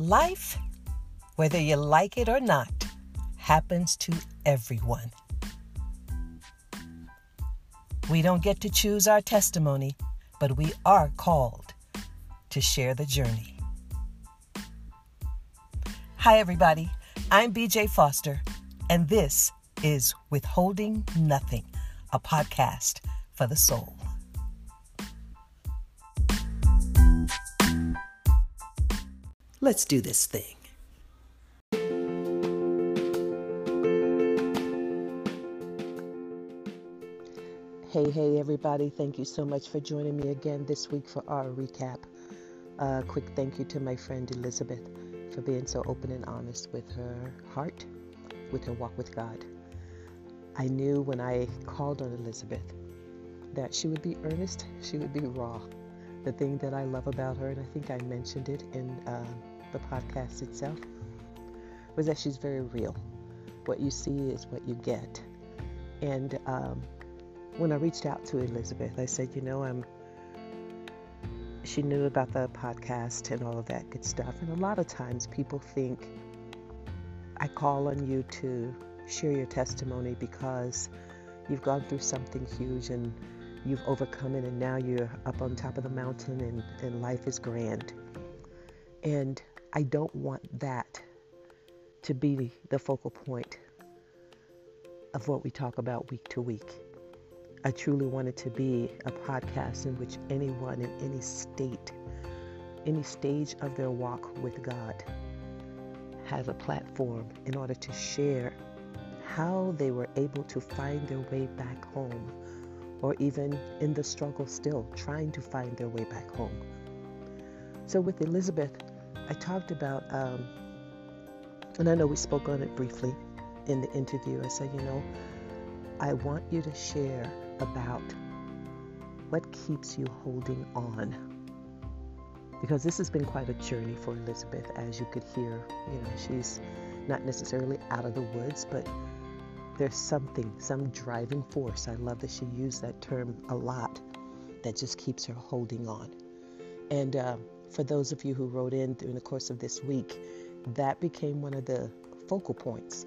Life, whether you like it or not, happens to everyone. We don't get to choose our testimony, but we are called to share the journey. Hi, everybody. I'm BJ Foster, and this is Withholding Nothing, a podcast for the soul. Let's do this thing. Hey, hey, everybody. Thank you so much for joining me again this week for our recap. A uh, quick thank you to my friend Elizabeth for being so open and honest with her heart, with her walk with God. I knew when I called on Elizabeth that she would be earnest, she would be raw. The thing that I love about her, and I think I mentioned it in uh, the podcast itself, was that she's very real. What you see is what you get. And um, when I reached out to Elizabeth, I said, you know, I'm. She knew about the podcast and all of that good stuff. And a lot of times people think I call on you to share your testimony because you've gone through something huge and you've overcome it and now you're up on top of the mountain and, and life is grand. And I don't want that to be the focal point of what we talk about week to week. I truly want it to be a podcast in which anyone in any state, any stage of their walk with God has a platform in order to share how they were able to find their way back home, or even in the struggle still trying to find their way back home. So, with Elizabeth, I talked about, um, and I know we spoke on it briefly in the interview. I said, you know, I want you to share about what keeps you holding on. Because this has been quite a journey for Elizabeth, as you could hear. You know, she's not necessarily out of the woods, but there's something, some driving force. I love that she used that term a lot that just keeps her holding on. And uh, for those of you who wrote in during the course of this week, that became one of the focal points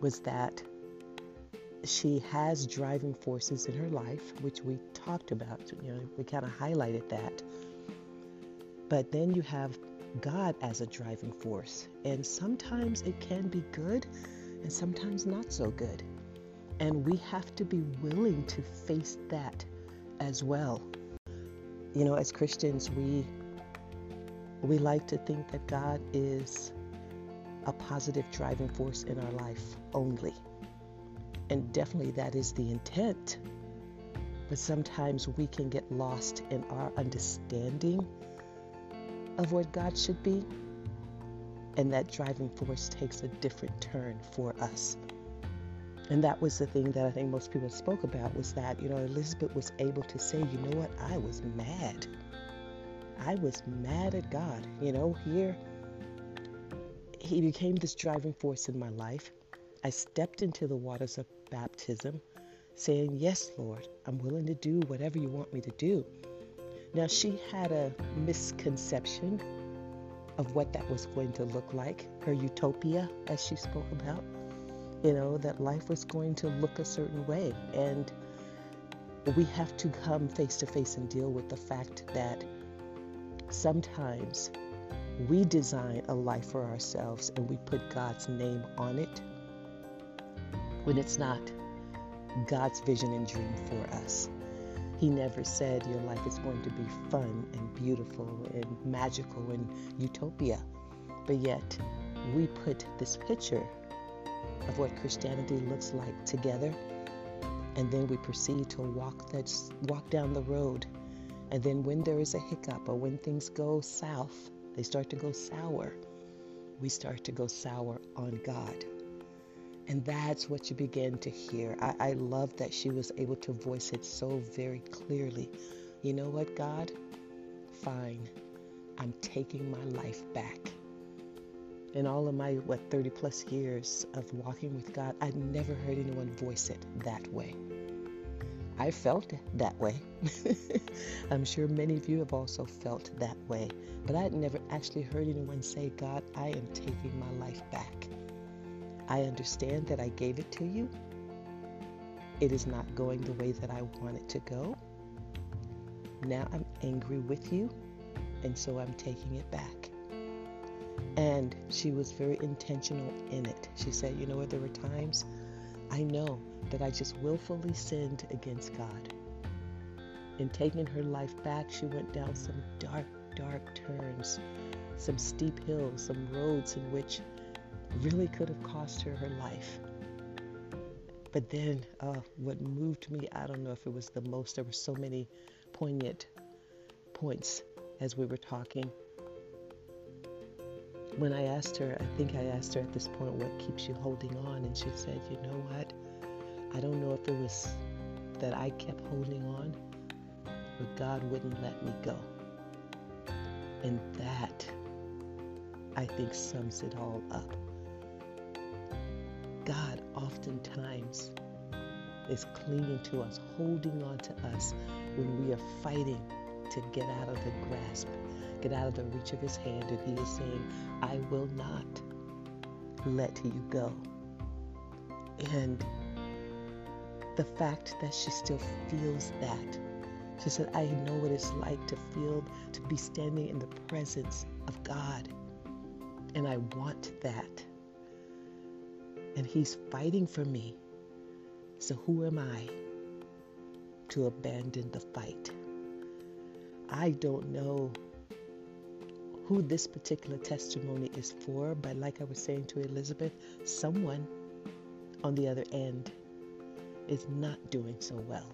was that she has driving forces in her life, which we talked about. You know, we kind of highlighted that. But then you have God as a driving force, and sometimes it can be good, and sometimes not so good. And we have to be willing to face that as well. You know, as Christians, we we like to think that God is a positive driving force in our life only. And definitely that is the intent. But sometimes we can get lost in our understanding of what God should be and that driving force takes a different turn for us. And that was the thing that I think most people spoke about was that, you know, Elizabeth was able to say, you know what, I was mad. I was mad at God. You know, here, He became this driving force in my life. I stepped into the waters of baptism, saying, Yes, Lord, I'm willing to do whatever you want me to do. Now, she had a misconception of what that was going to look like, her utopia, as she spoke about. You know, that life was going to look a certain way. And we have to come face to face and deal with the fact that sometimes we design a life for ourselves and we put God's name on it when it's not God's vision and dream for us. He never said your life is going to be fun and beautiful and magical and utopia. But yet, we put this picture of what Christianity looks like together, and then we proceed to walk that walk down the road. And then when there is a hiccup or when things go south, they start to go sour. We start to go sour on God. And that's what you begin to hear. I, I love that she was able to voice it so very clearly. You know what, God? Fine. I'm taking my life back. In all of my, what, 30 plus years of walking with God, I'd never heard anyone voice it that way. I felt that way. I'm sure many of you have also felt that way. But I'd never actually heard anyone say, God, I am taking my life back. I understand that I gave it to you. It is not going the way that I want it to go. Now I'm angry with you, and so I'm taking it back. And she was very intentional in it. She said, You know, what? there were times I know that I just willfully sinned against God. In taking her life back, she went down some dark, dark turns, some steep hills, some roads in which really could have cost her her life. But then, uh, what moved me, I don't know if it was the most, there were so many poignant points as we were talking. When I asked her, I think I asked her at this point, what keeps you holding on? And she said, you know what? I don't know if it was that I kept holding on, but God wouldn't let me go. And that, I think, sums it all up. God oftentimes is clinging to us, holding on to us when we are fighting to get out of the grasp, get out of the reach of his hand. And he is saying, I will not let you go. And the fact that she still feels that. She said, I know what it's like to feel, to be standing in the presence of God. And I want that. And He's fighting for me. So who am I to abandon the fight? I don't know who this particular testimony is for, but like I was saying to Elizabeth, someone on the other end is not doing so well.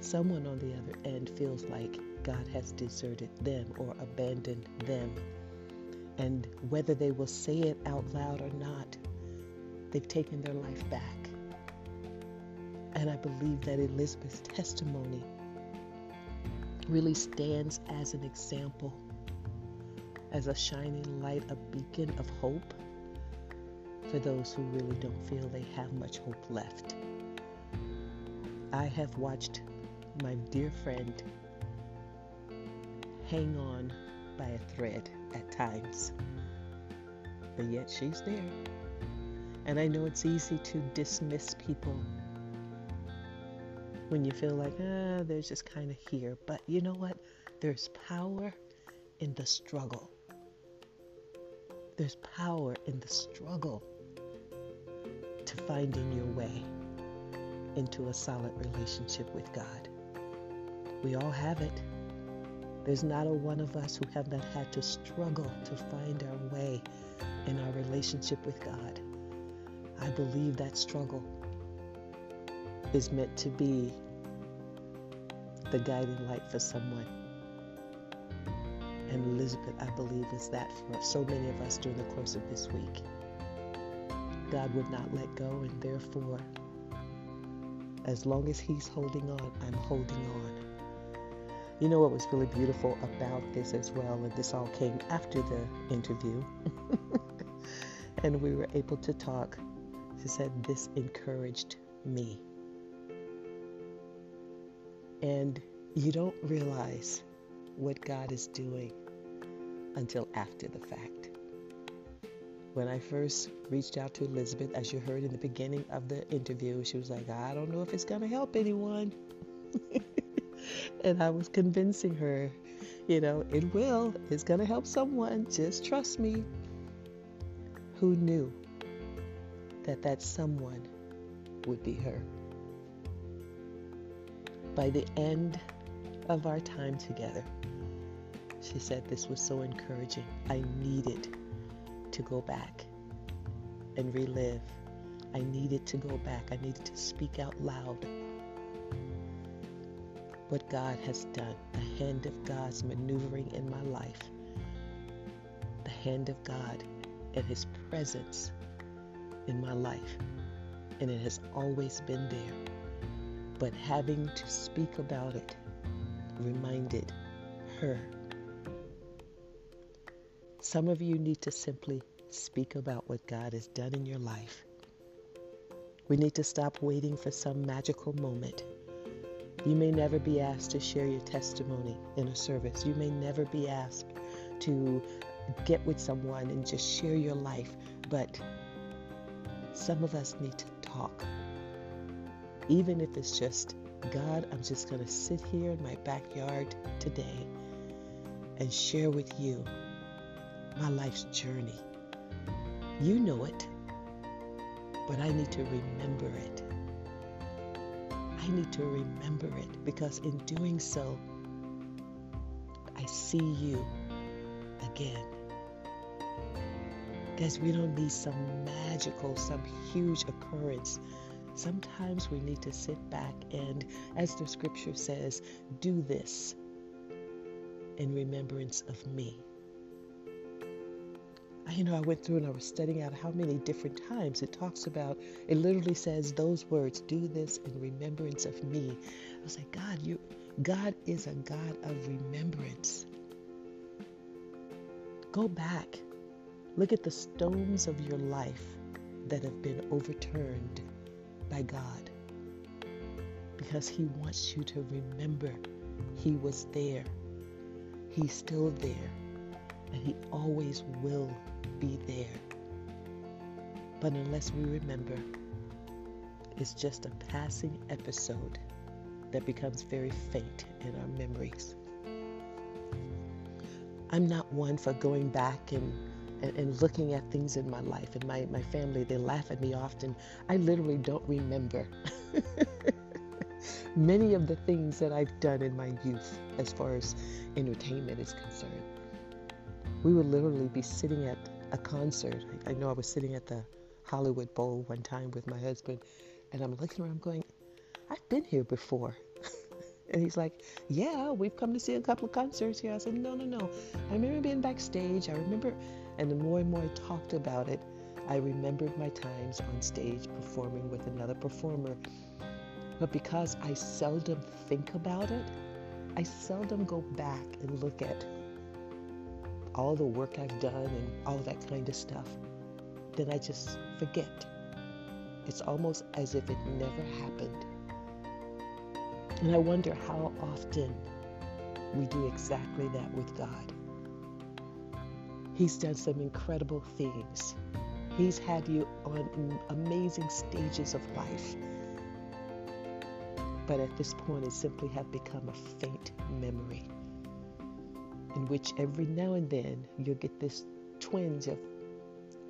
Someone on the other end feels like God has deserted them or abandoned them. And whether they will say it out loud or not, they've taken their life back. And I believe that Elizabeth's testimony really stands as an example, as a shining light, a beacon of hope for those who really don't feel they have much hope left. I have watched my dear friend hang on by a thread at times, but yet she's there. And I know it's easy to dismiss people when you feel like, ah, they're just kind of here. But you know what? There's power in the struggle. There's power in the struggle to finding your way into a solid relationship with God. We all have it. There's not a one of us who have not had to struggle to find our way in our relationship with God. I believe that struggle is meant to be the guiding light for someone. And Elizabeth, I believe, is that for so many of us during the course of this week. God would not let go, and therefore, as long as He's holding on, I'm holding on. You know what was really beautiful about this as well, and this all came after the interview, and we were able to talk. She said, This encouraged me. And you don't realize what God is doing until after the fact. When I first reached out to Elizabeth, as you heard in the beginning of the interview, she was like, I don't know if it's going to help anyone. and I was convincing her, you know, it will. It's going to help someone. Just trust me. Who knew that that someone would be her? By the end of our time together, she said this was so encouraging. I needed to go back and relive. I needed to go back. I needed to speak out loud what God has done, the hand of God's maneuvering in my life, the hand of God and His presence in my life. And it has always been there. But having to speak about it reminded her some of you need to simply speak about what God has done in your life. We need to stop waiting for some magical moment. You may never be asked to share your testimony in a service. You may never be asked to get with someone and just share your life. But some of us need to talk. Even if it's just, God, I'm just going to sit here in my backyard today and share with you my life's journey. You know it, but I need to remember it. I need to remember it because in doing so, I see you again. Guys, we don't need some magical, some huge occurrence. Sometimes we need to sit back and, as the scripture says, do this in remembrance of me. You know, I went through and I was studying out how many different times it talks about, it literally says those words, do this in remembrance of me. I was like, God, you God is a God of remembrance. Go back Look at the stones of your life that have been overturned by God because He wants you to remember He was there. He's still there, and He always will be there. But unless we remember, it's just a passing episode that becomes very faint in our memories. I'm not one for going back and and, and looking at things in my life and my, my family, they laugh at me often. I literally don't remember many of the things that I've done in my youth as far as entertainment is concerned. We would literally be sitting at a concert. I know I was sitting at the Hollywood Bowl one time with my husband, and I'm looking around going, I've been here before. and he's like, Yeah, we've come to see a couple of concerts here. I said, No, no, no. I remember being backstage. I remember and the more and more I talked about it, I remembered my times on stage performing with another performer. But because I seldom think about it, I seldom go back and look at all the work I've done and all that kind of stuff. Then I just forget. It's almost as if it never happened. And I wonder how often we do exactly that with God. He's done some incredible things. He's had you on amazing stages of life. But at this point, it simply have become a faint memory in which every now and then you'll get this twinge of,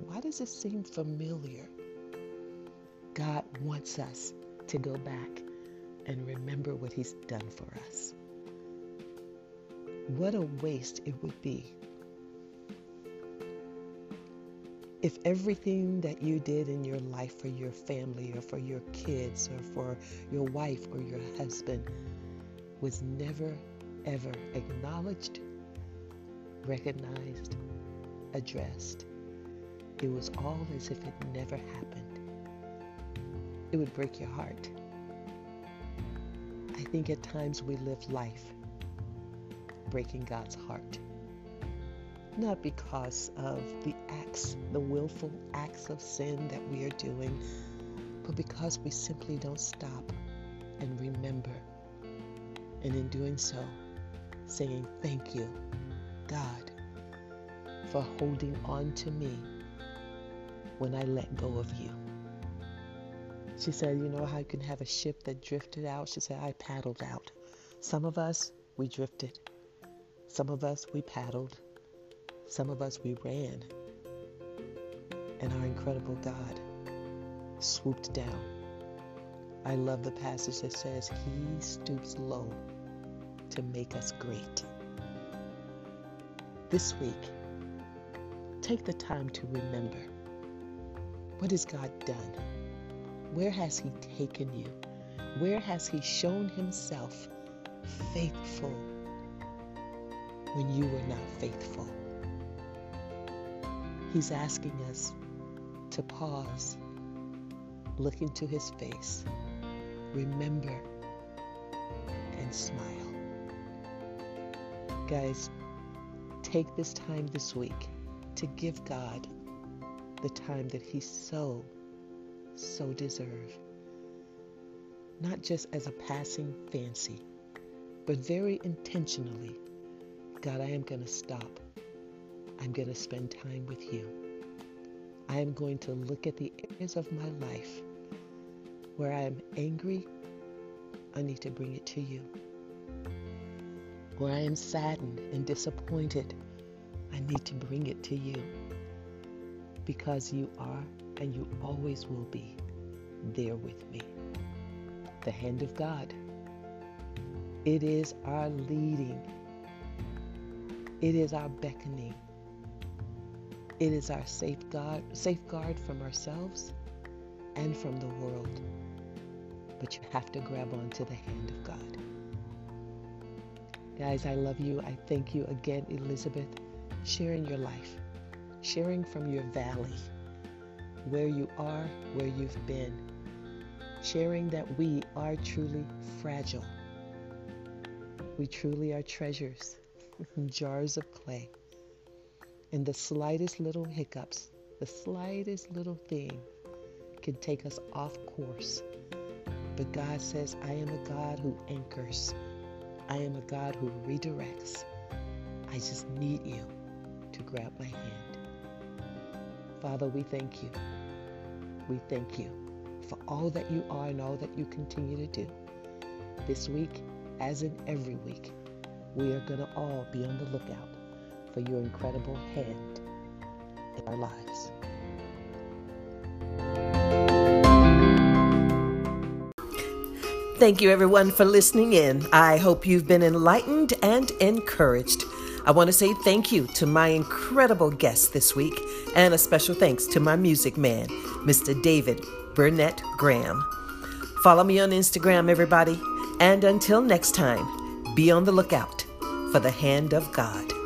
why does it seem familiar? God wants us to go back and remember what He's done for us. What a waste it would be if everything that you did in your life for your family or for your kids or for your wife or your husband was never, ever acknowledged, recognized, addressed, it was all as if it never happened. It would break your heart. I think at times we live life breaking God's heart not because of the acts, the willful acts of sin that we are doing, but because we simply don't stop and remember. And in doing so, saying, Thank you, God, for holding on to me when I let go of you. She said, You know how you can have a ship that drifted out? She said, I paddled out. Some of us, we drifted. Some of us, we paddled. Some of us, we ran. And our incredible God swooped down. I love the passage that says, He stoops low to make us great. This week, take the time to remember what has God done? Where has He taken you? Where has He shown Himself faithful when you were not faithful? He's asking us to pause, look into His face, remember, and smile. Guys, take this time this week to give God the time that He so so deserve. Not just as a passing fancy, but very intentionally. God, I am going to stop. I'm going to spend time with you. I am going to look at the areas of my life where I am angry. I need to bring it to you. Where I am saddened and disappointed, I need to bring it to you. Because you are and you always will be there with me. The hand of God. It is our leading. It is our beckoning. It is our safeguard, safeguard from ourselves and from the world. But you have to grab onto the hand of God. Guys, I love you. I thank you again, Elizabeth, sharing your life, sharing from your valley, where you are, where you've been, sharing that we are truly fragile. We truly are treasures, jars of clay. And the slightest little hiccups, the slightest little thing can take us off course. But God says, I am a God who anchors. I am a God who redirects. I just need you to grab my hand. Father, we thank you. We thank you for all that you are and all that you continue to do. This week, as in every week, we are going to all be on the lookout for your incredible hand in our lives. Thank you, everyone, for listening in. I hope you've been enlightened and encouraged. I want to say thank you to my incredible guest this week, and a special thanks to my music man, Mr. David Burnett Graham. Follow me on Instagram, everybody, and until next time, be on the lookout for the hand of God.